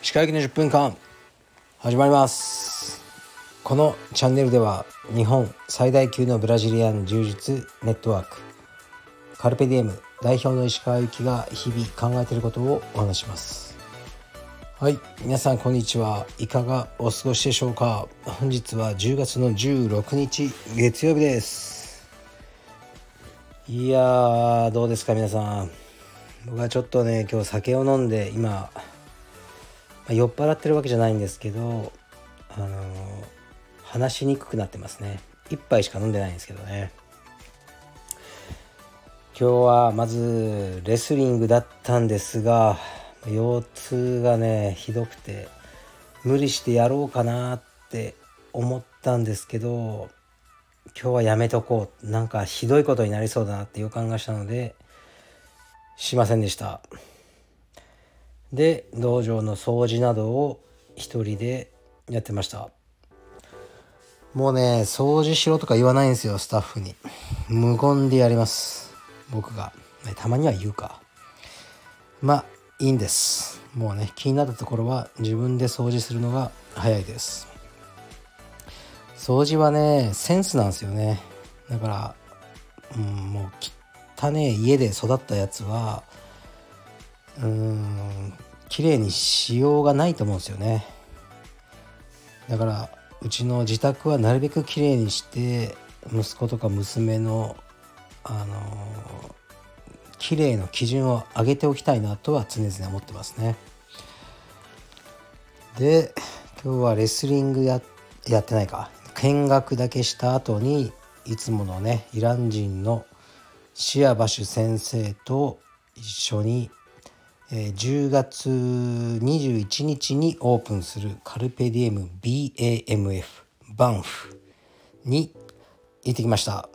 石川行きの10分間始まります。このチャンネルでは日本最大級のブラジリアン柔術ネットワークカルペディエム代表の石川行きが日々考えていることをお話します。はい皆さんこんにちは。いかがお過ごしでしょうか。本日は10月の16日月曜日です。いやーどうですか皆さん。僕はちょっとね今日酒を飲んで今酔っ払ってるわけじゃないんですけどあの話しにくくなってますね。1杯しか飲んでないんですけどね。今日はまずレスリングだったんですが腰痛がねひどくて無理してやろうかなって思ったんですけど今日はやめとこう。なんかひどいことになりそうだなって予感がしたのでしませんでした。で道場の掃除などを一人でやってました。もうね掃除しろとか言わないんですよスタッフに。無言でやります。僕が。たまには言うか。まあいいんです。もうね気になったところは自分で掃除するのが早いです。掃除はねセンスなんですよね。だから、うん、もう汚ね家で育ったやつはうん綺麗にしようがないと思うんですよね。だからうちの自宅はなるべく綺麗にして息子とか娘のあの綺麗の基準を上げておきたいなとは常々思ってますね。で今日はレスリングややってないか。見学だけした後にいつものねイラン人のシアバシュ先生と一緒にえ10月21日にオープンするカルペディエム BAMF バンフに行ってきました。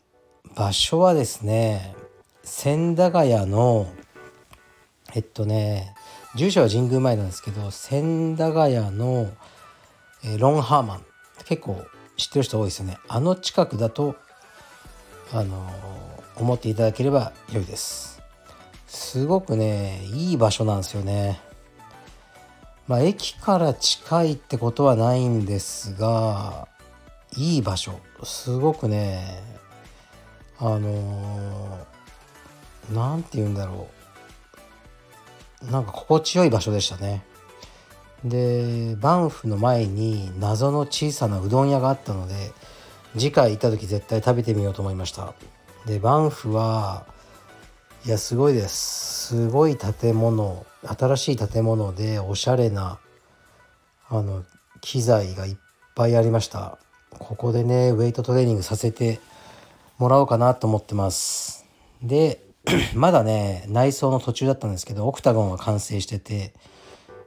場所はですね千駄ヶ谷のえっとね住所は神宮前なんですけど千駄ヶ谷のえロンハーマン。結構知ってる人多いですよね。あの近くだとあの思っていただければ良いです。すごくねいい場所なんですよね。まあ駅から近いってことはないんですがいい場所。すごくねあの何て言うんだろう。なんか心地よい場所でしたね。でバンフの前に謎の小さなうどん屋があったので次回行った時絶対食べてみようと思いました。でバンフはいやすごいです。すごい建物新しい建物でおしゃれなあの機材がいっぱいありました。ここでねウェイトトレーニングさせてもらおうかなと思ってます。で まだね内装の途中だったんですけどオクタゴンは完成してて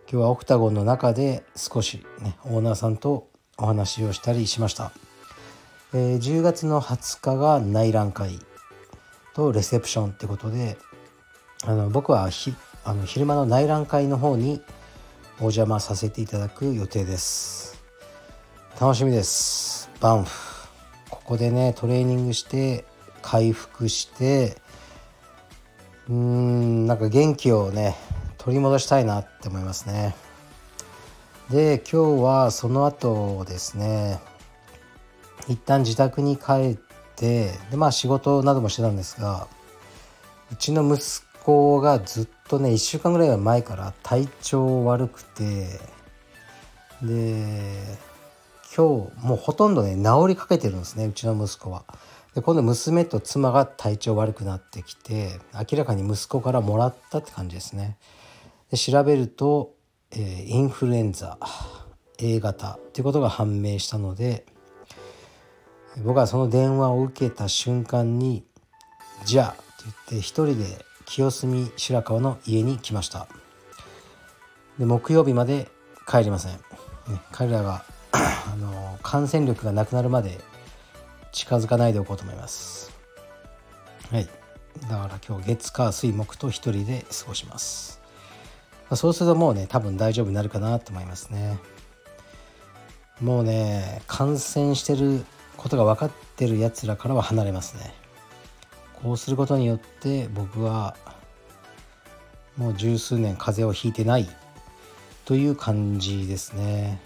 今日はオクタゴンの中で少しねオーナーさんとお話をしたりしました、えー、10月の20日が内覧会とレセプションってことであの僕はひあの昼間の内覧会の方にお邪魔させていただく予定です。楽しみです。バンフ。ここでねトレーニングして回復してうーんなんか元気をね取り戻したいなって思いますねで今日はその後ですね一旦自宅に帰ってでまあ仕事などもしてたんですがうちの息子がずっとね1週間ぐらい前から体調悪くてで今日もうほとんどね治りかけてるんですねうちの息子は。で今度娘と妻が体調悪くなってきて明らかに息子からもらったって感じですね。調べると、えー、インフルエンザ A 型っていうことが判明したので僕はその電話を受けた瞬間に「じゃあ」って言って一人で清澄白河の家に来ました。で木曜日まで帰りません、ね、彼らがあの感染力がなくなるまで近づかないでおこうと思います。はい。だから今日月火水木と一人で過ごします、あ、そうするともうね多分大丈夫になるかなと思いますねもうね感染してることが分かってるやつらからは離れますねこうすることによって僕はもう十数年風邪をひいてないという感じですね。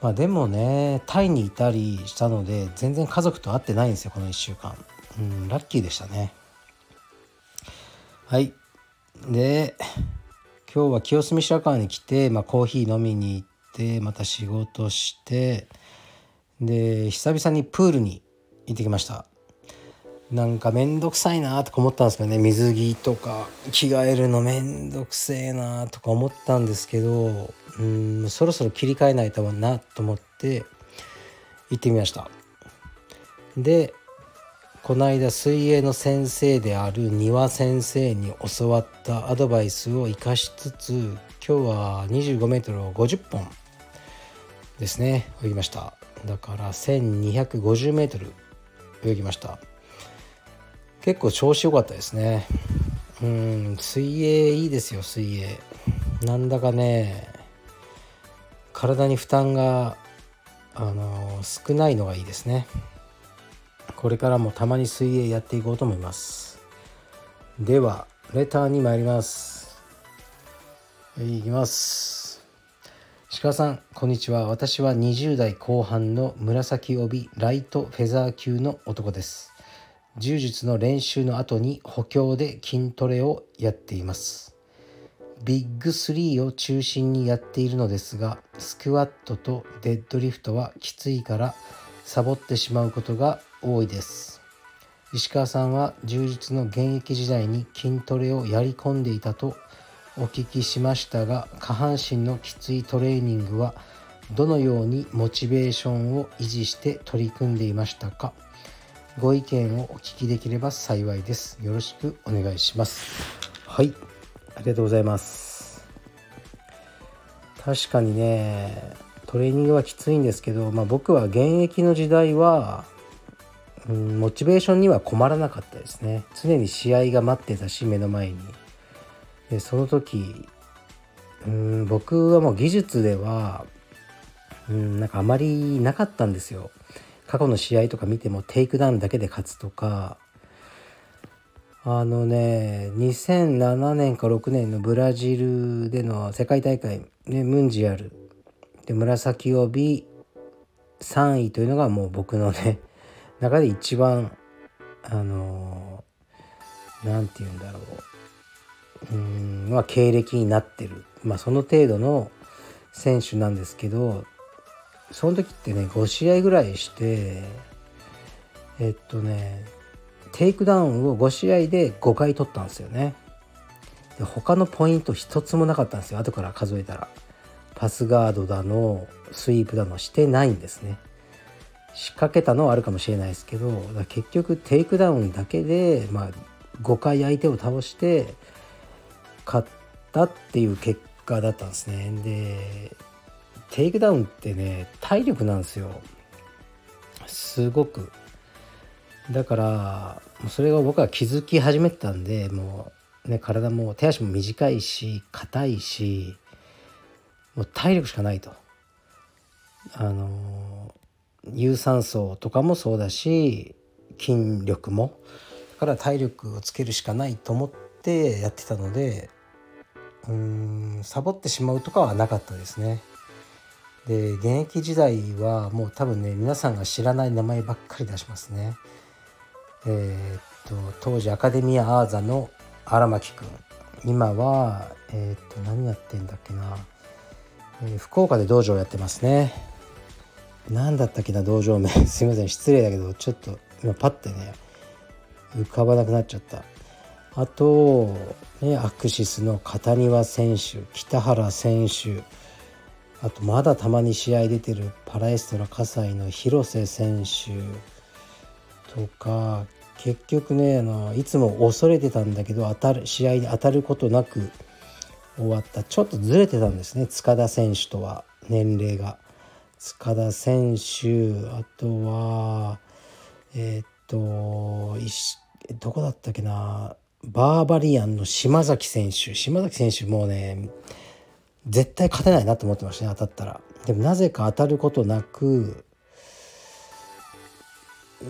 まあでもねタイにいたりしたので全然家族と会ってないんですよこの1週間。うん、ラッキーでしたね。はい。で、今日は清澄白河に来て、まあ、コーヒー飲みに行って、また仕事して、で、久々にプールに行ってきました。なんかめんどくさいなとか思ったんですけどね、水着とか着替えるのめんどくせえなとか思ったんですけど、うん、そろそろ切り替えないとなと思って行ってみました。で、この間水泳の先生である丹羽先生に教わったアドバイスを生かしつつ今日は 25m を50本ですね泳ぎました。だから 1250m 泳ぎました。結構調子良かったですね。うん水泳いいですよ水泳。なんだかね体に負担があの少ないのがいいですね。これからもたまに水泳やっていこうと思います。ではレターに参ります。いきます。鹿さんこんにちは。私は20代後半の紫帯ライトフェザー級の男です。柔術の練習の後に補強で筋トレをやっています。ビッグ3を中心にやっているのですがスクワットとデッドリフトはきついからサボってしまうことが多いです。石川さんは充実の現役時代に筋トレをやり込んでいたとお聞きしましたが下半身のきついトレーニングはどのようにモチベーションを維持して取り組んでいましたか？ご意見をお聞きできれば幸いです。よろしくお願いします。はい。ありがとうございます。確かにねトレーニングはきついんですけど、まあ、僕は現役の時代はうん、モチベーションには困らなかったですね。常に試合が待ってたし目の前に。でその時うん僕はもう技術ではうんなんかあまりなかったんですよ。過去の試合とか見てもテイクダウンだけで勝つとか。あのね2007年か6年のブラジルでの世界大会、ね、ムンジアル。で紫帯3位というのがもう僕のね中で一番あの何て言うんだろう。うんまあ経歴になってる。まあその程度の選手なんですけどその時ってね5試合ぐらいしてえっとねテイクダウンを5試合で5回取ったんですよね。で他のポイント一つもなかったんですよ。後から数えたら。パスガードだのスイープだのしてないんですね。仕掛けたのはあるかもしれないですけど結局テイクダウンだけで、まあ、5回相手を倒して勝ったっていう結果だったんですね。でテイクダウンってね体力なんですよ。すごく。だからそれが僕は気づき始めてたんでもうね体も手足も短いし硬いしもう体力しかないと。あの有酸素とかもそうだし筋力もだから体力をつけるしかないと思ってやってたのでうんサボってしまうとかはなかったですね。で現役時代はもう多分ね皆さんが知らない名前ばっかり出しますね。えー、っと当時アカデミア・アーザの荒牧くん今はえー、っと何やってんだっけな、えー、福岡で道場やってますね。何だったっけな道場名 すいません失礼だけどちょっと今パッてね浮かばなくなっちゃった。あと、ね、アクシスの片庭選手北原選手。あとまだたまに試合出てるパラエストラ葛西の広瀬選手。とか結局ねあのいつも恐れてたんだけど当たる試合に当たることなく終わった。ちょっとずれてたんですね塚田選手とは年齢が。塚田選手あとはえー、っとどこだったっけな。バーバリアンの島崎選手。島崎選手もうね絶対勝てないなと思ってましたね当たったら。でもなぜか当たることなく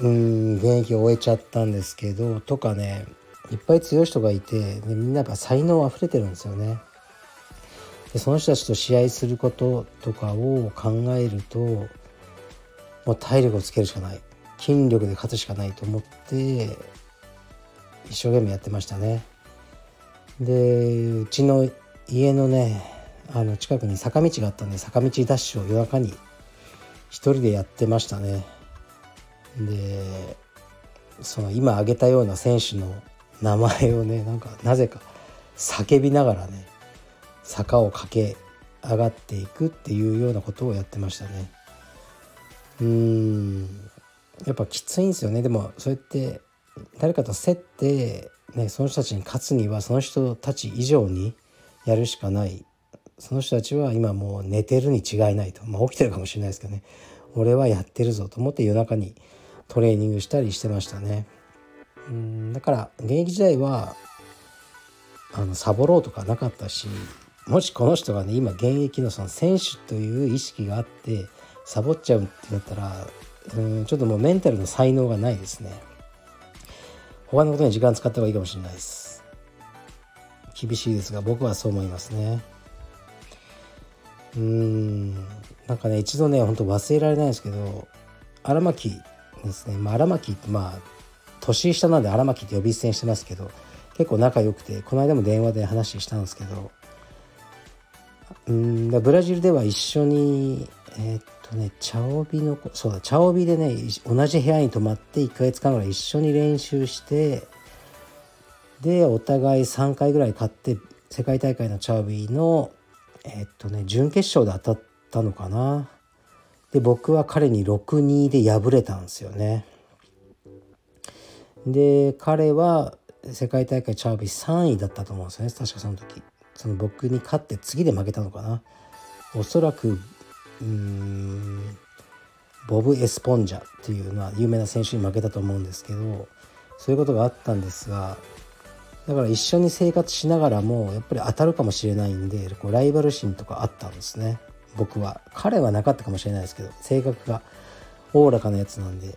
うん現役を終えちゃったんですけどとかねいっぱい強い人がいてでみんなやっぱ才能あふれてるんですよね。でその人たちと試合することとかを考えるともう体力をつけるしかない筋力で勝つしかないと思って一生懸命やってましたね。でうちの家のねあの近くに坂道があったんで坂道ダッシュを夜中に一人でやってましたね。でその今挙げたような選手の名前をねなんかなぜか叫びながらね坂を駆け上がっていくっていうようなことをやってましたね。うん。やっぱきついんですよね。でもそうやって誰かと競って、ね、その人たちに勝つにはその人たち以上にやるしかない。その人たちは今もう寝てるに違いないと、まあ、起きてるかもしれないですけどね。俺はやってるぞと思って夜中にトレーニングしたりしてましたね。うん。だから現役時代はあのサボろうとかなかったしもしこの人がね今現役のその選手という意識があってサボっちゃうってなったらうんちょっともうメンタルの才能がないですね。他のことに時間使った方がいいかもしれないです。厳しいですが僕はそう思いますね。うーんなんかね一度ねほんと忘れられないんですけど荒牧ですね、まあ、荒牧ってまあ年下なんで荒牧って呼び捨てにしてますけど結構仲良くてこの間も電話で話したんですけどうんブラジルでは一緒にえー、っとね茶帯のそうだ茶帯でね同じ部屋に泊まって1ヶ月間ぐらい一緒に練習してでお互い3回ぐらい勝って世界大会の茶帯のえー、っとね準決勝で当たったのかな。で僕は彼に6-2で敗れたんですよね。で彼は世界大会チャービー3位だったと思うんですよね確かその時。その僕に勝って次で負けたのかな。おそらくうんボブ・エスポンジャっていうのは有名な選手に負けたと思うんですけどそういうことがあったんですがだから一緒に生活しながらもやっぱり当たるかもしれないんでこうライバル心とかあったんですね。僕は。彼はなかったかもしれないですけど性格がおおらかなやつなんで。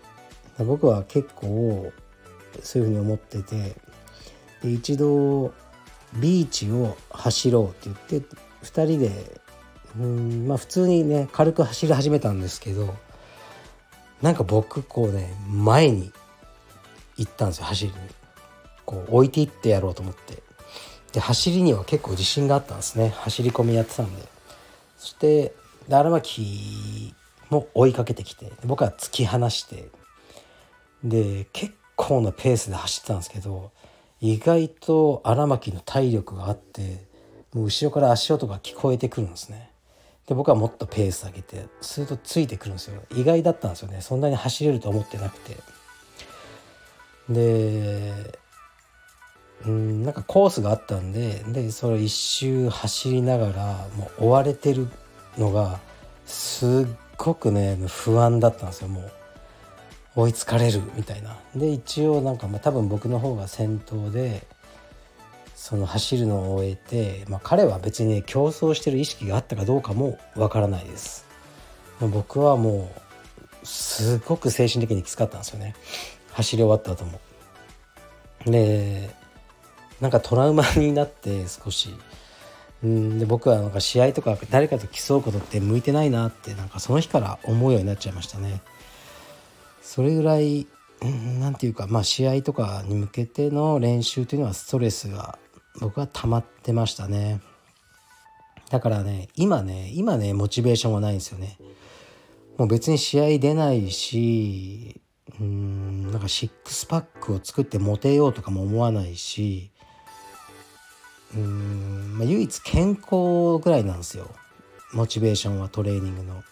僕は結構そういうふうに思っててで一度ビーチを走ろうって言って2人でうんまあ普通にね軽く走り始めたんですけどなんか僕こうね前に行ったんですよ走りに。こう置いていってやろうと思って。で走りには結構自信があったんですね。走り込みやってたんで。そして荒牧も追いかけてきて僕は突き放して。で結構なペースで走ってたんですけど意外と荒牧の体力があってもう後ろから足音が聞こえてくるんですね。で僕はもっとペース上げてするとついてくるんですよ。意外だったんですよね。そんなに走れると思ってなくて。でうんなんかコースがあったんででそれ一周走りながらもう追われてるのがすっごくね不安だったんですよ。もう追いつかれるみたいな。で一応なんかまあ多分僕の方が先頭でその走るのを終えて、まあ、彼は別に、競争してる意識があったかどうかもわからないです。僕はもうすごく精神的にきつかったんですよね。走り終わった後も。でなんかトラウマになって少し。うんで僕はなんか試合とか誰かと競うことって向いてないなってなんかその日から思うようになっちゃいましたね。それぐらい何て言うかまあ試合とかに向けての練習というのはストレスが僕は溜まってましたね。だからね今ね今ねモチベーションはないんですよね。もう別に試合出ないしうんなんかシックスパックを作ってモテようとかも思わないしうん、まあ、唯一健康ぐらいなんですよ。モチベーションはトレーニングの。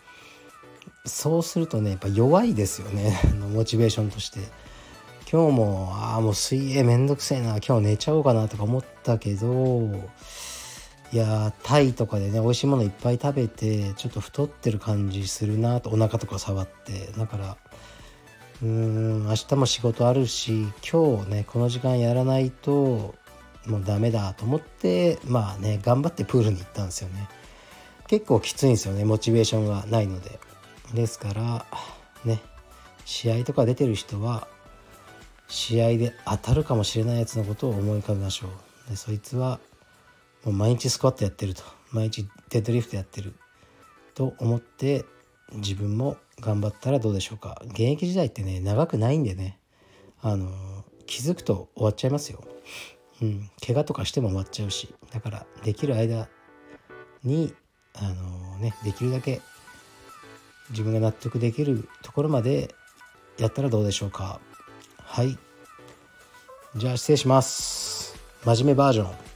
そうするとねやっぱ弱いですよね。モチベーションとして。今日もああもう水泳めんどくせえな。今日寝ちゃおうかなとか思ったけどいやタイとかでね美味しいものいっぱい食べてちょっと太ってる感じするなとお腹とか触って。だからうーん明日も仕事あるし今日ねこの時間やらないともうダメだと思ってまあね頑張ってプールに行ったんですよね。結構きついんですよねモチベーションがないので。ですからね試合とか出てる人は試合で当たるかもしれないやつのことを思い浮かべましょう。でそいつはもう毎日スクワットやってると。毎日デッドリフトやってる。と思って自分も頑張ったらどうでしょうか。現役時代ってね長くないんでね。あの気づくと終わっちゃいますよ。うん。怪我とかしても終わっちゃうし。だからできる間にあのねできるだけ自分が納得できるところまでやったらどうでしょうか。はい。じゃあ失礼します。真面目バージョン。